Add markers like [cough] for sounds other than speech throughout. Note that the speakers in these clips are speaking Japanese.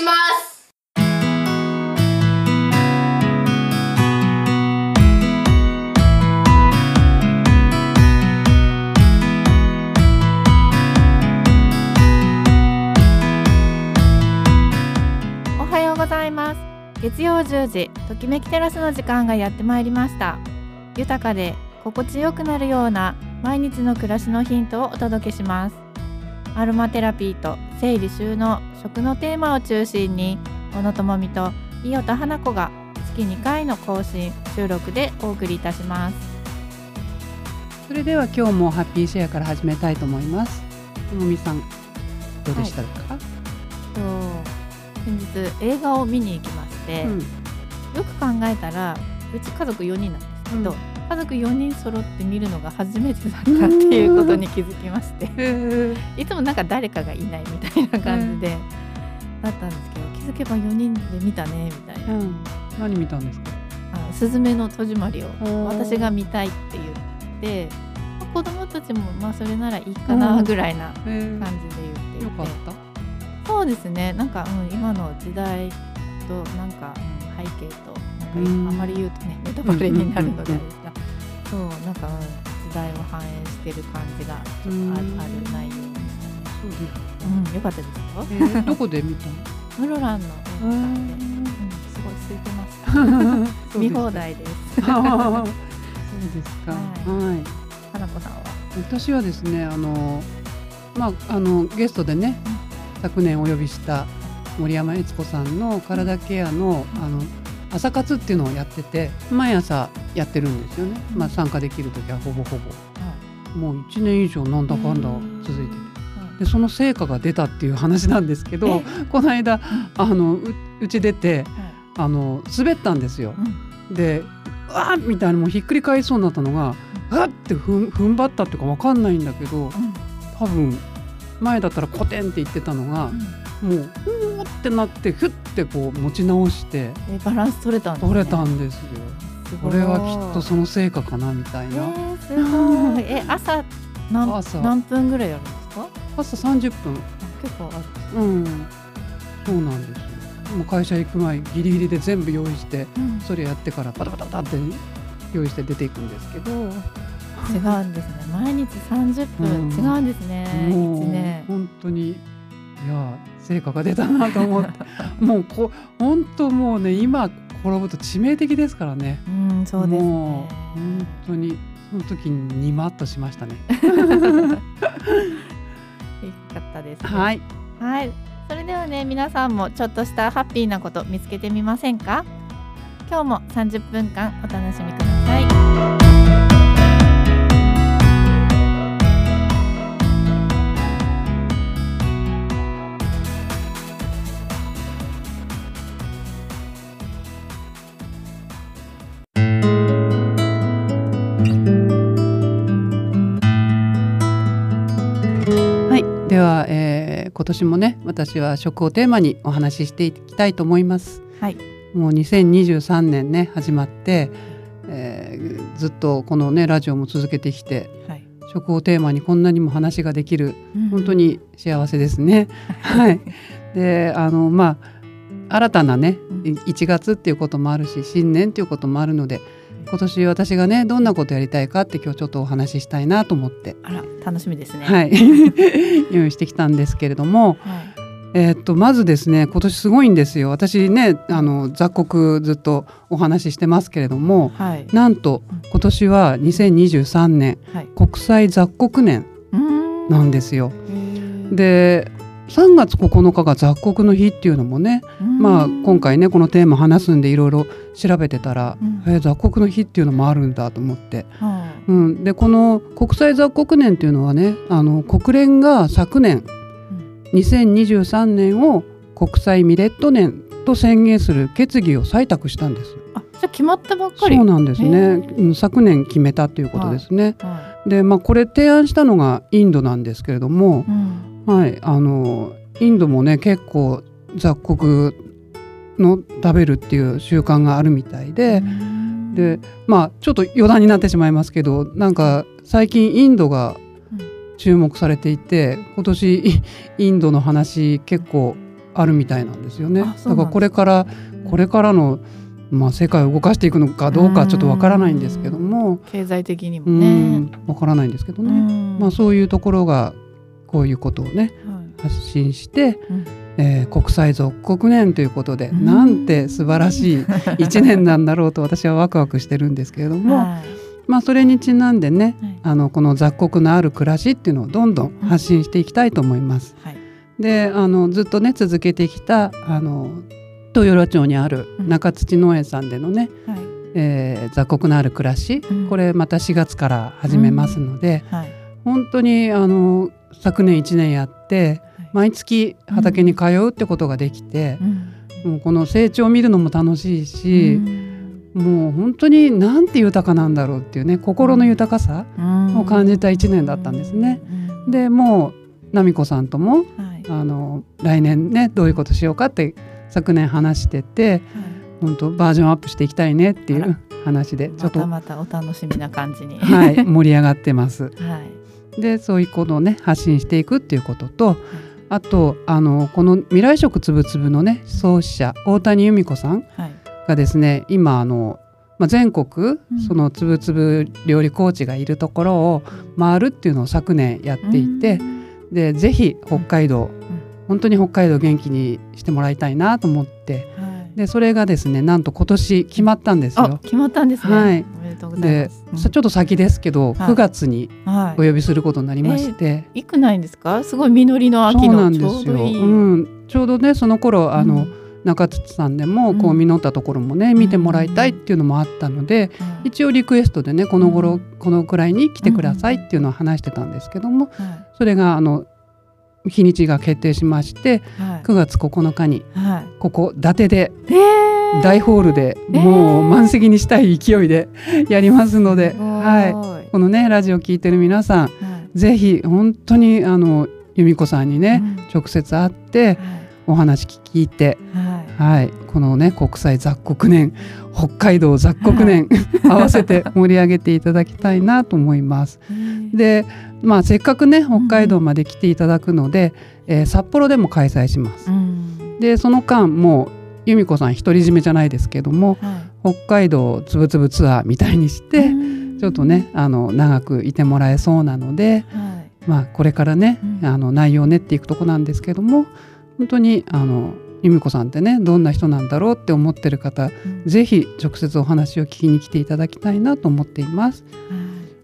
します。おはようございます。月曜10時ときめきテラスの時間がやってまいりました。豊かで心地よくなるような毎日の暮らしのヒントをお届けします。アロマテラピーと整理収納食のテーマを中心に小野智美と伊予田花子が月2回の更新収録でお送りいたしますそれでは今日もハッピーシェアから始めたいと思います。ともみさんどうでしたか？と先日映画を見に行きまして、うんよく考えたらうち家族4人なんですけど、うん家族4人揃って見るのが初めてだったっていうことに気づきまして。へいつもなんか誰かがいないみたいな感じで、だったんですけど気づけば4人で見たねみたいな。うん。何見たんですか？「あのすずめの戸締まり」を私が見たいって言って子供たちもまあそれならいいかなぐらいな感じで言っていて、よかった。そうですね。なんか、うん、今の時代となんか、うん、背景となんかうんあまり言うとねネタバレになるのでそうなんか、うん、時代を反映してる感じがちょっとある内容でしたね。そうですか。うん、よかったですよ。えーどこで見たの？室蘭の映画館で、ううんん、すごい空いてました。見放題です。そうですか。ははい。花子さんは？私はですねあのまああのゲストでね昨年お呼びした森山悦子さんの体ケアのあの朝活っていうのをやってて毎朝やってるんですよね。まあ参加できる時はほぼほぼ。もう1年以上なんだかん。だ続いてて。でその成果が出たっていう話なんですけど [laughs] この間あのううち出てあの滑ったんですよ。でうわーみたいなもうひっくり返りそうになったのがうわってふん踏ん張ったっていうかわかんないんだけど多分前だったらコテンって言ってたのがもうふーってなってふってこう持ち直してえバランス取れたんです、ね。取れたんですよ。これはきっとその成果かなみたいえな。ー、すごい。[laughs] え朝何朝何分ぐらいやるんですか？朝30分結構ある。うんそうなんですよ。もう会社行く前ギリギリで全部用意してうんそれやってからパタパタパタって用意して出ていくんですけど。違うんですね。毎日30分、うん違うんですね。もう一年。本当にいや成果が出たなと思って [laughs] もうこ本当もうね今転ぶと致命的ですからねうん、そうですもう。本当にその時にニマッとしましたねよかったです、ね。はいはい。それではね、皆さんもちょっとしたハッピーなこと見つけてみませんか？今日も30分間お楽しみくださ。い年もね私は食をテーマにお話ししていきたいと思いますはい。もう2023年ね始まって、えーずっとこのねラジオも続けてきてはい。食をテーマにこんなにも話ができるうん本当。に幸せですね。はい。で、あのまあ新たなねうん1月っていうこともあるし新年っていうこともあるので今年私がねどんなことやりたいかって今日ちょっとお話ししたいなと思って、あら、楽しみですね。はい [laughs] 用意してきたんですけれども、はい。えーっとまずですね今年すごいんですよ私ねあの雑穀ずっとお話ししてますけれどもはい。なんと今年は2023年はい。国際雑穀年なんですよ。で3月9日が雑穀の日っていうのもね、まあ、今、回ねこのテーマ話すんでいろいろ調べてたら、うんえー雑穀の日っていうのもあるんだと思って、うんはうん、でこの国際雑穀年っていうのはねあの国連が昨年2023年を国際ミレット年と宣言する決議を採択したんです。あ、じゃあ決まったばっかり。そうなんですへね、昨年決めたということですね。はでまあこれ提案したのがインドなんですけれども、い。うん。はい、あのインドもね結構雑穀の食べるっていう習慣があるみたいで、でまあちょっと余談になってしまいますけどなんか最近インドが注目されていて今年イインドの話結構あるみたいなんですよね。だからこれからこれからのまあ世界を動かしていくのかどうかちょっとわからないんですけども、経済的にもうね。んわからないんですけどね。うんまあそういうところがこういうことをねはい。発信して、うん。えー国際属国年ということで、うん。なんて素晴らしい [laughs] 一年なんだろうと私はワクワクしてるんですけれども、はい。まあそれにちなんでねはい。あのこの雑穀のある暮らしっていうのをどんどん発信していきたいと思います。はい。であのずっとね続けてきたあの豊浦町にあるうん。中土農園さんでのね、はい。えー雑穀のある暮らし、うん。これまた4月から始めますので、はい。本当にあの昨年1年やってはい。毎月畑に通うってことができて、うん。もうこの成長を見るのも楽しいし、もう本当になんて豊かなんだろうっていうね心の豊かさ、うん。を感じた一年だったんですね。うん。でもう奈美子さんともはい。あの来年ねどういうことしようかって昨年話しててはい。本当バージョンアップしていきたいねっていう話でちょっと、またまたお楽しみな感じに。はい、[laughs] 盛り上がってます。はい。でそういうことをね発信していくっていうこととあとあのこの未来食つぶつぶのね創始者大谷由美子さんはい。がですね今あの、まあ、全国、うんそのつぶつぶ料理コーチがいるところを回るっていうのを昨年やっていて、でぜひ北海道、本当に北海道元気にしてもらいたいなと思ってはい。でそれがですねなんと今年決まったんですよ。あ決まったんですね。はいおめでとうございでます。うんさちょっと先ですけど、はい9月にはい。お呼びすることになりまして、いくないんですか？すごい実りの秋のちんですよ。ょうどいい。うん、ちょうどねその頃あの、うん中津さんでもこううん実ったところもね、見てもらいたいっていうのもあったので、はい一応リクエストでねこの頃、うんこのくらいに来てくださいっていうのを話してたんですけども、はいそれがあの日にちが決定しましてはい。9月9日にはい。ここ伊達でえー。大ホールでえー。もう満席にしたい勢いで [laughs] やりますので、すごいはい、このねラジオ聞いてる皆さんはい。ぜひ本当にあの由美子さんにね、うん。直接会ってはい。お話聞いて、はい。はい、このね国際雑穀年北海道雑穀年合わせて盛り上げていただきたいなと思います。えーで、まあ、せっかくね北海道まで来ていただくので、えー札幌でも開催しますう。んでその間もう由美子さん独り占めじゃないですけどもはい。北海道つぶつぶツアーみたいにして、うんちょっとねあの長くいてもらえそうなので、はい。まあ、これからね、うんあの内容を練っていくとこなんですけども本当にあの由美子さんってねどんな人なんだろうって思ってる方うん。ぜひ直接お話を聞きに来ていただきたいなと思っています。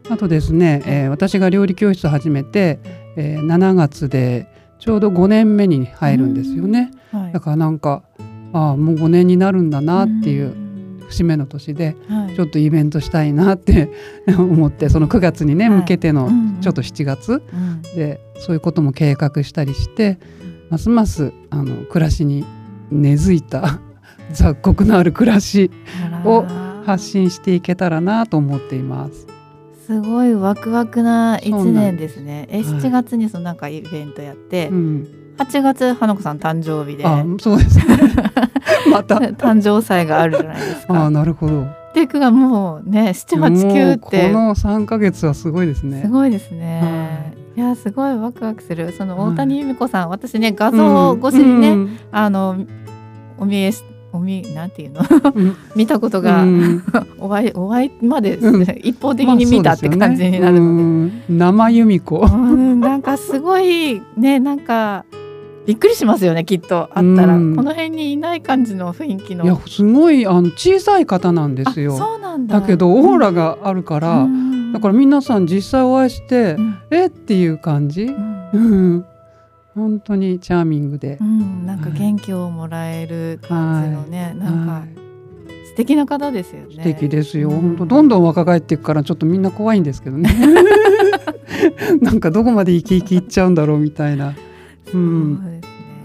はあとですね、えー私が料理教室を始めて、えー7月でちょうど5年目に入るんですよね。いはい。だからなんかああもう5年になるんだなっていう節目の年ではい。ちょっとイベントしたいなって [laughs] 思ってその9月にねはい。向けてのうん。ちょっと7月うん。でそういうことも計画したりしてますますあの暮らしに根付いた [laughs] 雑穀のある暮らしを発信していけたらなと思っています。すごいワクワクな一年ですね。え、はい。7月にそのなんかイベントやって、うん、8月花子さん誕生日で。あそうですね。[laughs] また。誕生祭があるじゃないですあか。なるほど。で、9がもうね、7、8、9って。この3ヶ月はすごいですね。すごいですね。いやすごいワクワクする。その大谷由美子さん、私ね画像越しにね、うんあのお見えしお見なんていうの？うん。見たことが、うん。[laughs] お会いお会いまで、うん。一方的に見たって感じになるので。まあでね。うん。生由美子。うん、なんかすごいねなんかびっくりしますよねきっとあったら、うん。この辺にいない感じの雰囲気の。いやすごいあの小さい方なんですよ。あそうなんだ。だけどオーラがあるから、うんだから皆さん実際お会いして、うん。え？っていう感じ、うん。うん、本当にチャーミングで。う、ん。なんか元気をもらえる感じのね、なんかはい。素敵な方ですよね。素敵ですよ、うん。本当どんどん若返っていくからちょっとみんな怖いんですけどね。[laughs] なんかどこまで生き生きいっちゃうんだろうみたいな。うん。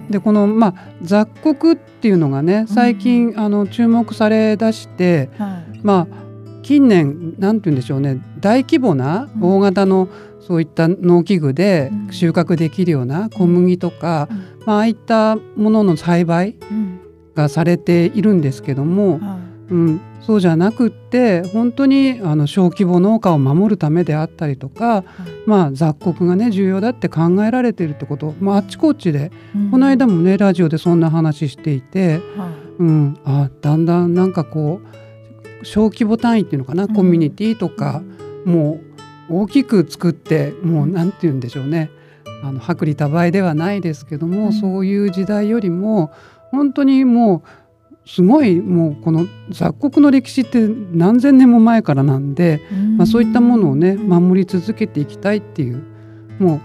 でこの、まあ、雑穀っていうのがね最近、あの注目されだして、はい。まあ、近年なんて言うんでしょうね大規模なうん。大型のそういった農機具でうん。収穫できるような小麦とか、うん。まあ、ああいったものの栽培うん。がされているんですけども、はうん、そうじゃなくって本当にあの小規模農家を守るためであったりとか、まあ、雑穀がね重要だって考えられてるってこと、まあ、あっちこっちで、この間もねラジオでそんな話していて、はい。うん、あだんだんなんかこう小規模単位っていうのかな、うん。コミュニティとか、もう大きく作ってもうなんて言うんでしょうね。あの薄利多売ではないですけども、うん。そういう時代よりも本当にもうすごいもうこの雑穀の歴史って何千年も前からなんで、まあ、そういったものをね守り続けていきたいっていうも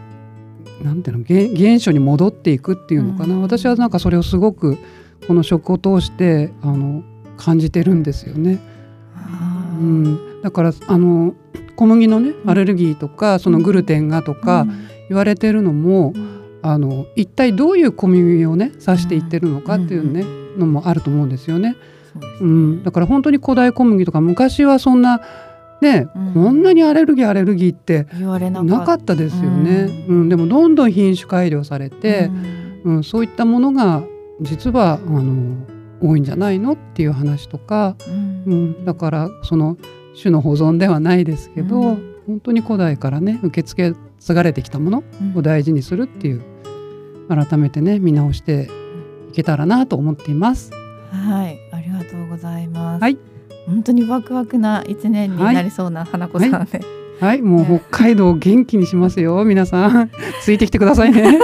うなんていうの原原初に戻っていくっていうのかな、うん。私はなんかそれをすごくこの食を通してあの感じてるんですよね。うん、だからあの小麦のねうん。アレルギーとかそのグルテンがとか言われてるのも、あの一体どういう小麦をね指していってるのかっていうね、のもあると思うんですよね。そうん、だから本当に古代小麦とか昔はそんなね、うん。こんなにアレルギーアレルギーって言われななかったですよね、うん。でもどんどん品種改良されて、うん。そういったものが実はあの多いんじゃないのっていう話とか、うんうん、だからその種の保存ではないですけど、うん本当に古代からね受け継がれてきたものを大事にするっていう改めてね見直していけたらなと思っています。はい、ありがとうございます。はい本当にワクワクな一年になりそうな花子さんで、はい、もうね北海道を元気にしますよ、皆さん。[laughs] ついてきてくださいね。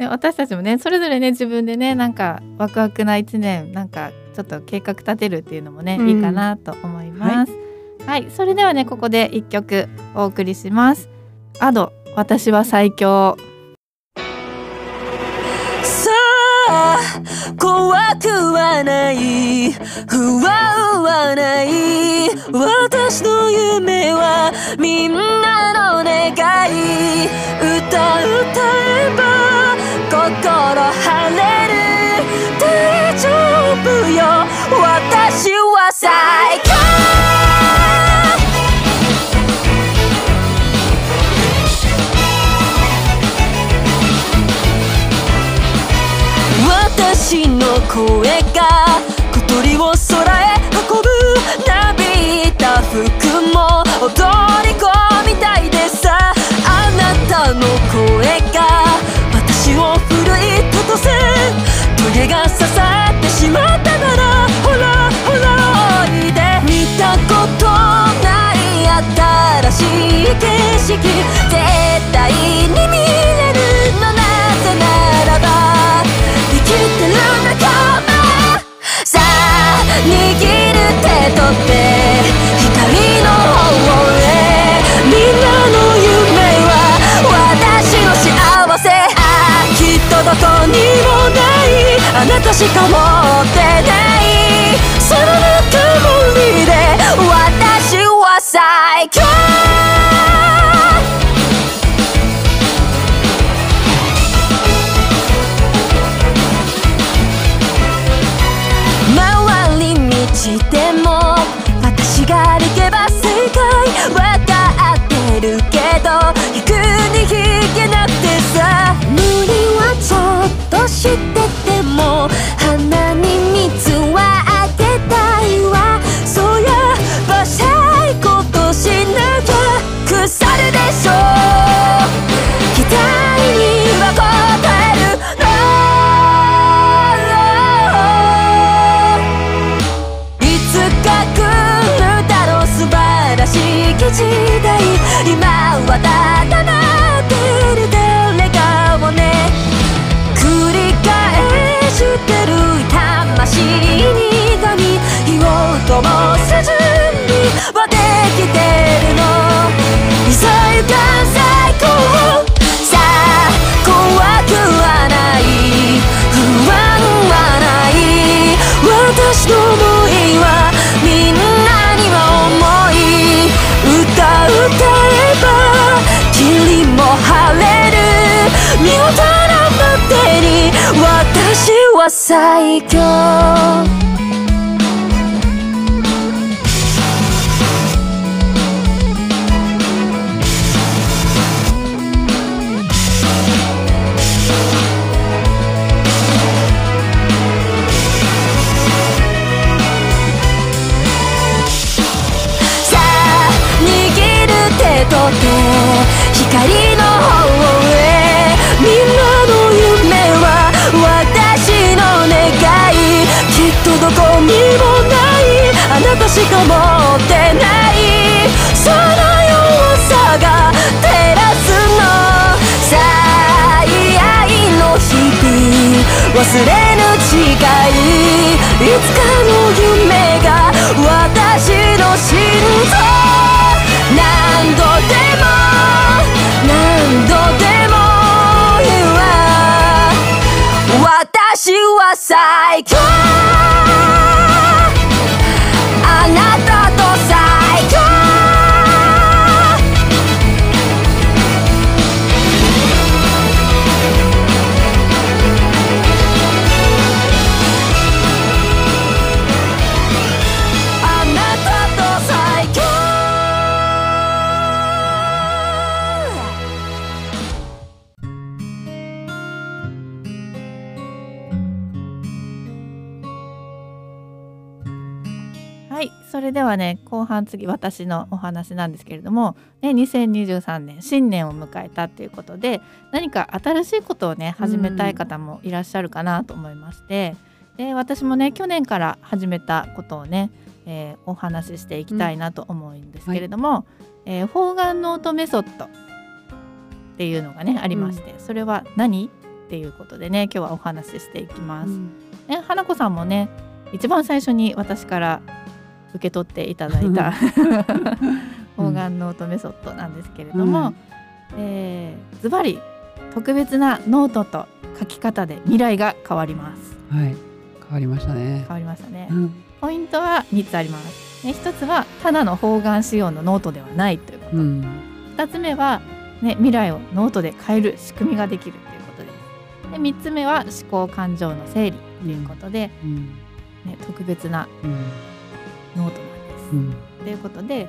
で私たちもねそれぞれね自分でねなんかワクワクな一年なんかちょっと計画立てるっていうのもね、うん。いいかなと思います。はい、それではねここで一曲お送りします。アド私は最強。さあ怖くはない。不安はない。私の夢はみんなの願い。歌歌えば心晴れる大丈夫よ私は最強私の声が小鳥を空へ運ぶ。なびいた服も踊り込みたいでさあなたの声がい立たせトゲが刺さってしまったならほらほらおいで。見たことない新しい景色。絶対に見れるのなぜならば生きてる仲間。さあ握る手と手。どこにもないあなたしか持ってない。そのぬくもりで私は最強。しては最強さあ握る手と手光が照らすの最愛の日々忘れぬ誓いいつかの夢が私の心臓何度でも何度でも言うわ私は最強れではね後半次私のお話なんですけれども、ね、2023年新年を迎えたっていうことで何か新しいことをね始めたい方もいらっしゃるかなと思いまして、で私もね去年から始めたことをね、えーお話ししていきたいなと思うんですけれども、えー方眼ノートメソッドっていうのがねありまして、それは何？っていうことでね今日はお話ししていきます。ね、花子さんもね一番最初に私から受け取っていただいた [laughs] 方眼ノートメソッドなんですけれども、うん。えーズバリ特別なノートと書き方で未来が変わります。はい。変わりましたね。変わりましたね、うん。ポイントは3つあります、ね、1つはただの方眼仕様のノートではないということ、うん。2つ目は、ね、未来をノートで変える仕組みができるということです。で3つ目は思考感情の整理ということで、うん。ね、特別なうんノートなんです。うん。ということで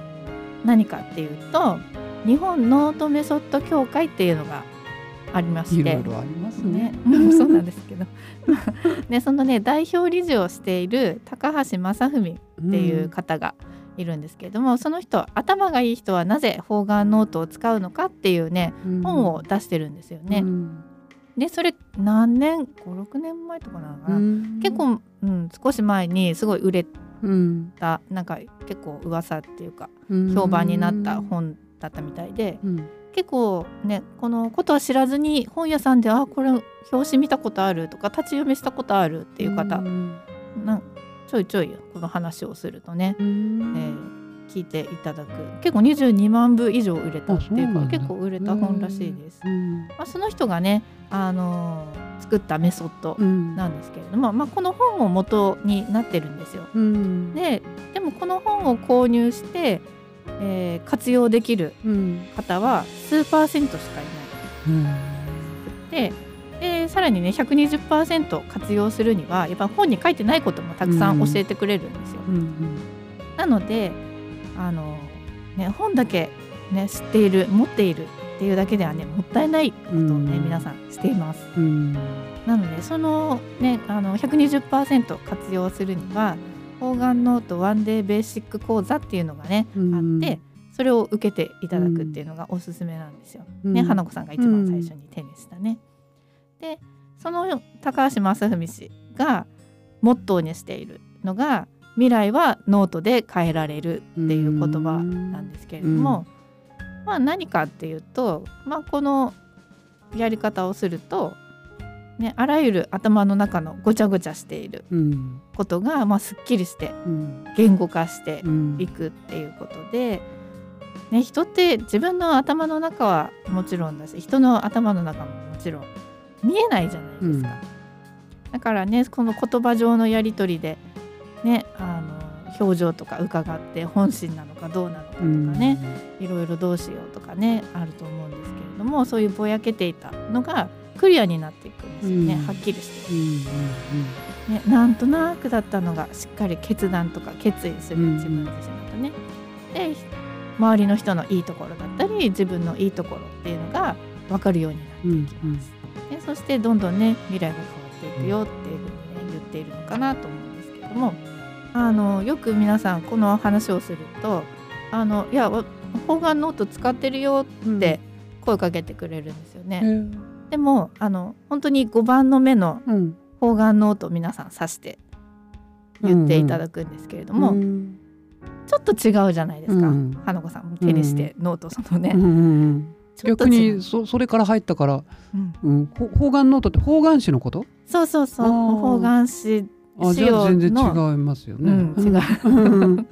何かっていうと日本ノートメソッド協会っていうのがありまして。いろいろありますね。ね、う [laughs] んそうなんですけど。[laughs] ねそのね代表理事をしている高橋政史っていう方がいるんですけれども、その人頭がいい人はなぜ方眼ノートを使うのかっていうね本を出してるんですよね。うん。でそれ何年？56年前とかなのかな、うん。結構、うん、少し前にすごい売れうん。たなんか結構噂っていうかうん評判になった本だったみたいでうん。結構ねこのことは知らずに本屋さんで「あこれ表紙見たことある」とか立ち読みしたことあるっていう方、うんなんちょいちょいこの話をするとね、うん。えー聞いていただく。結構22万部以上売れたっていうか結構売れた本らしいです。うん。まあ、その人がね、あのー作ったメソッドうん。なんですけれども、まあ、この本を元になってるんですよ。うん。ででもこの本を購入して、えー活用できるうん。方は数パーセントしかいうん。なくてでさらにね120%活用するにはやっぱ本に書いてないこともたくさん教えてくれるんですよ。うん。なのであの、ね、本だけ、ね、知っている持っているっていうだけではねもったいないことをね、うん。皆さんしています。うん。なのでそのねあの120%活用するには方眼ノートワンデーベーシック講座っていうのがね、うん。あってそれを受けていただくっていうのがおすすめなんですよ。うん。ね花子さんが一番最初に手にしたね。でその高橋政史氏がモットーにしているのが未来はノートで変えられるっていう言葉なんですけれども、まあ何かっていうと、まあ、このやり方をすると、ね、あらゆる頭の中のごちゃごちゃしているうんことが、まあ、すっきりしてうん言語化してうんいくっていうことで、ね、人って自分の頭の中はもちろんだし人の頭の中ももちろん見えないじゃないですか。だからねこの言葉上のやり取りで、ね、あの表情とか伺って本心なのかどうなのかとかね、いろいろどうしようとかねあると思うんですけれどもそういうぼやけていたのがクリアになっていくんですよね、うん。はっきりして。う、んね、なんとなくだったのがしっかり決断とか決意するうん。自分自身だとね。で周りの人のいいところだったり自分のいいところっていうのが分かるようになっていきます。でそしてどんどんね未来が変わっていくよっていうふうにね言っているのかなと思うんですけれどもあのよく皆さんこの話をするとあのいやわ方眼ノート使ってるよって声かけてくれるんですよね。うん。でもあの本当に5ミリの目のうん。方眼ノートを皆さん指して言っていただくんですけれども、うん。ちょっと違うじゃないですか、うん。花子さんも手にしてノートそのね、うんうん逆にそそれから入ったから、うん。うん、ほ方眼ノートって方眼紙のこと？そうそうそう。方眼紙あじゃあ全然違いますよね。うん違う。う [laughs] ん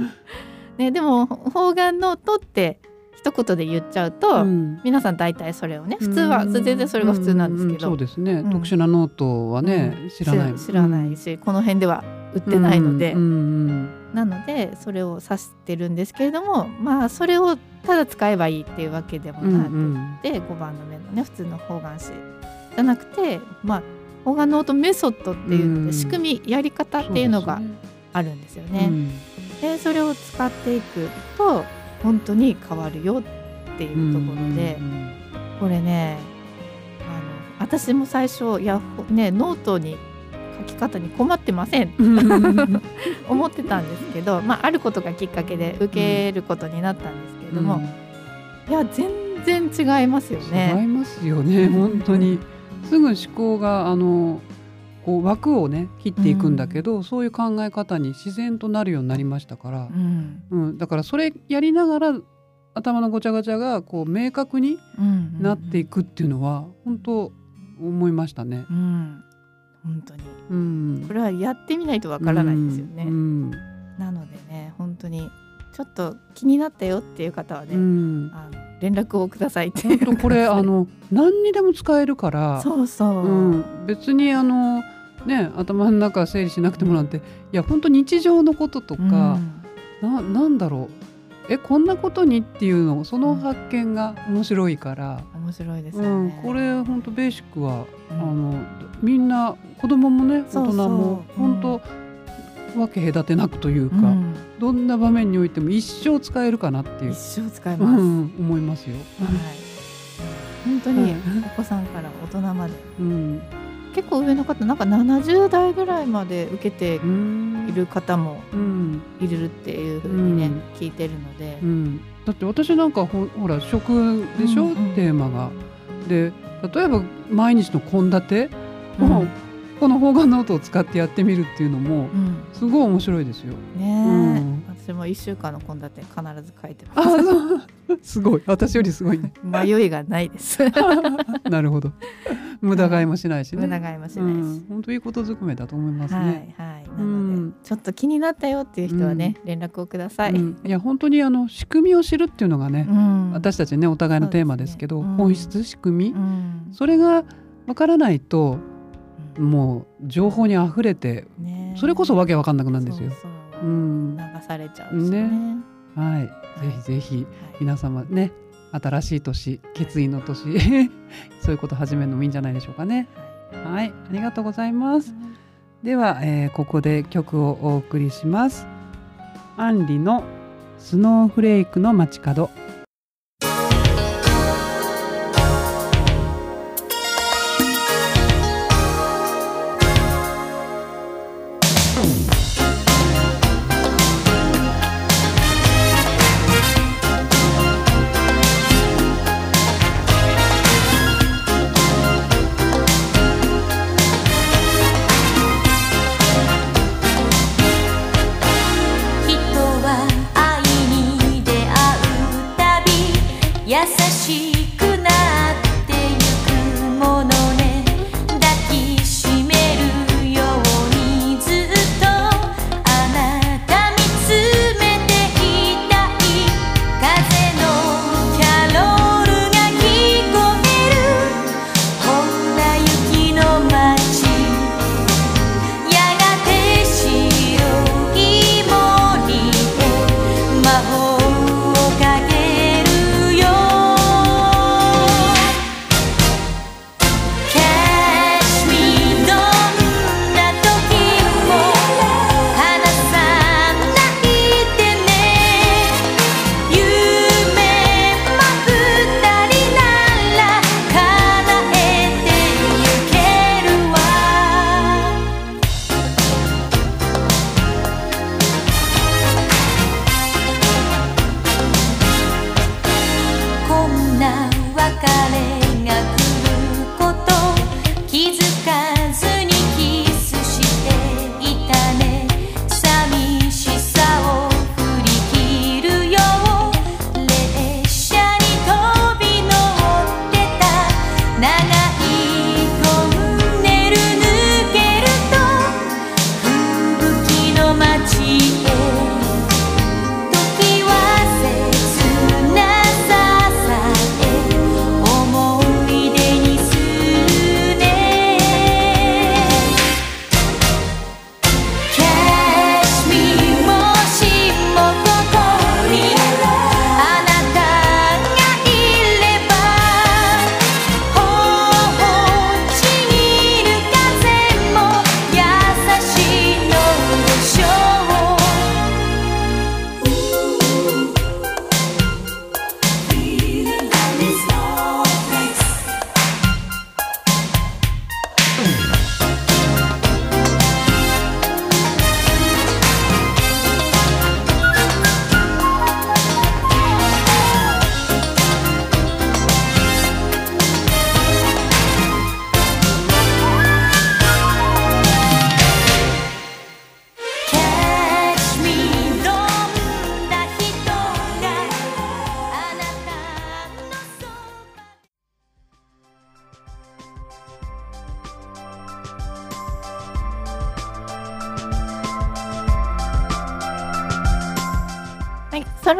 ね、でも方眼ノートって一言で言っちゃうと、うん。皆さん大体それをね普通はうん。全然それが普通なんですけど、うそうですね、うん。特殊なノートはね、うん。知らない。知らないし、この辺では売ってないので、うんうんなのでそれを指してるんですけれどもまあそれをただ使えばいいっていうわけでもうんなくうんて、5ミリの目のね普通の方眼紙じゃなくてまあ方眼ノートメソッドっていうので、うん。仕組みやり方っていうのがあるんですよね。うん。でそれを使っていくと本当に変わるよっていうところで、うんこれねあの私も最初いやほねノートに書き方に困ってませんうんうん。[laughs] 思ってたんですけど、まあ、あることがきっかけで受けることになったんですけれども、いや全然違いますよ違いね。ますよね本当にすぐ思考があのこう枠をね切っていくんだけど、そういう考え方に自然となるようになりましたからう、ん。うん、だからそれやりながら頭のごちゃごちゃがこう明確にうんなっていくっていうのは本当思いましたね。うん。本当に。うん、これはやってみないとわからないですよね。うん。なのでね本当にちょっと気になったよっていう方はね、うん。あの連絡をくださいって本当これあの何にでも使えるから、そうそう、うん、別にあのね頭の中整理しなくてもなんていや本当日常のこととか、ななんだろう。えこんなことにっていうのその発見が面白いから、うん面白いですうん。これ本当ベーシックは、うん。あのみんな子供もね大人もうん。本当、わけ隔てなくというか、うん。どんな場面においても一生使えるかなっていう。一、生使えうます。ん、思いますよ。はい。本当にはい。お子さんから大人まで。うん。結構上の方なんか70代ぐらいまで受けてうん。いる方もうん。いるっていうふうにね、うん。聞いてるので。う。ん、だって私なんかほほら食でしょ、うんうんテーマが。で例えば毎日の献立、うんこの方眼ノートを使ってやってみるっていうのもうんすごい面白いですよ。ね私も一週間の献立必ず書いてまあそう [laughs] すごい私よりすごいね。す。迷いがないです。[laughs] なるほど無駄買いもしないしね。無駄買いもしないし。うん本当いいことずくめだと思いますはね。いはい。なうので、んちょっと気になったよっていう人はね、連絡をください。うんいや本当にあの仕組みを知るっていうのがね、うん私たちねお互いのテーマですけど本質仕組み、うんそれがわからないとうんもう情報にあふれてねそれこそわけわかんなくなるんですよ。そうそううん流されちゃうしね。はい、ぜひぜひはい皆様ね新しい年決意の年 [laughs] そういうこと始めるのもいいんじゃないでしょうかね。はい、ありがとうございます。では、えーここで曲をお送りします。アンリのスノーフレークの街角。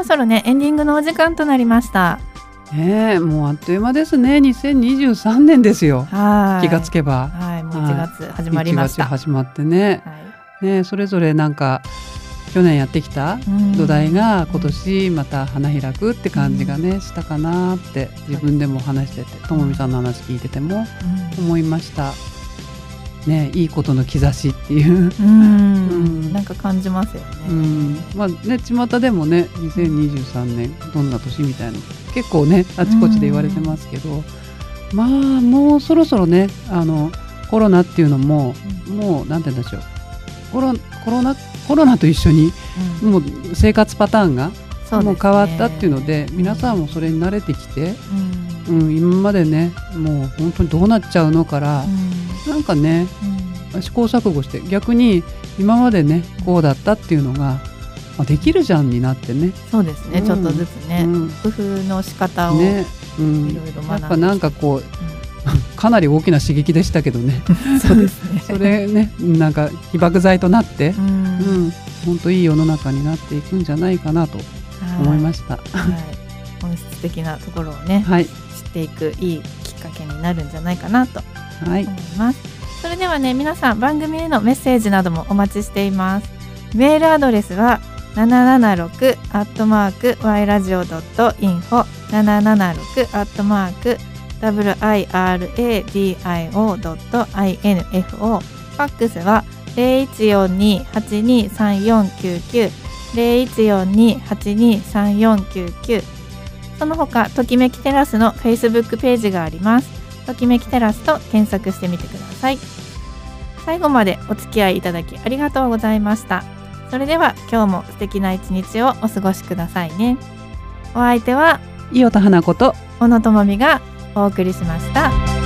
そろねエンディングのお時間となりました。ねえもうあっという間ですね。2023年ですよ。はい。気がつけば。はいもう1月始まりました、1月始まってね。はい。ねえそれぞれなんか去年やってきたうん。土台が今年また花開くって感じがねしたかなって自分でも話しててともみさんの話聞いててもうん。思いました。ねいいことの兆しっていう。うん。うん。なんか感じますようね、ん、まあね巷でもね2023年どんな年みたいな結構ねあちこちで言われてますけど、まあもうそろそろねあのコロナっていうのももうなんて言うんでしょう。コロコロナコロナと一緒にうん。もう生活パターンがもう変わったっていうので皆さんもそれに慣れてきて、うんうん、今までねもう本当にどうなっちゃうのから、なんかねうん。試行錯誤して逆に今までねこうだったっていうのが、まあ、できるじゃんになってね。そうですね、うん。ちょっとずつね、うん。工夫の仕方を、ねうん。いろいろ学んで。やっぱなんかこうかなり大きな刺激でしたけどね。う [laughs] んそうですね。[laughs] それねなんか起爆剤となってう、ん。うん、本当いい世の中になっていくんじゃないかなと思いました。はい、本質的なところをね、はい、知っていくいいきっかけになるんじゃないかなとはい。思います。それではね皆さん番組へのメッセージなどもお待ちしています。メールアドレスは776アットマーク y ラジオドットインフォ。776アットマーク w i r a d i o ドット i n f o ファックスは0142823499 0142823499その他ときめきテラスの Facebook ページがあります。ときめきテラスと検索してみてください。最後までお付き合いいただきありがとうございました。それでは今日も素敵な一日をお過ごしくださいね。お相手は伊予田花子と小野智美がお送りしました